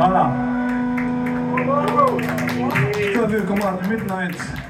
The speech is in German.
Voilà. So, willkommen at midnight.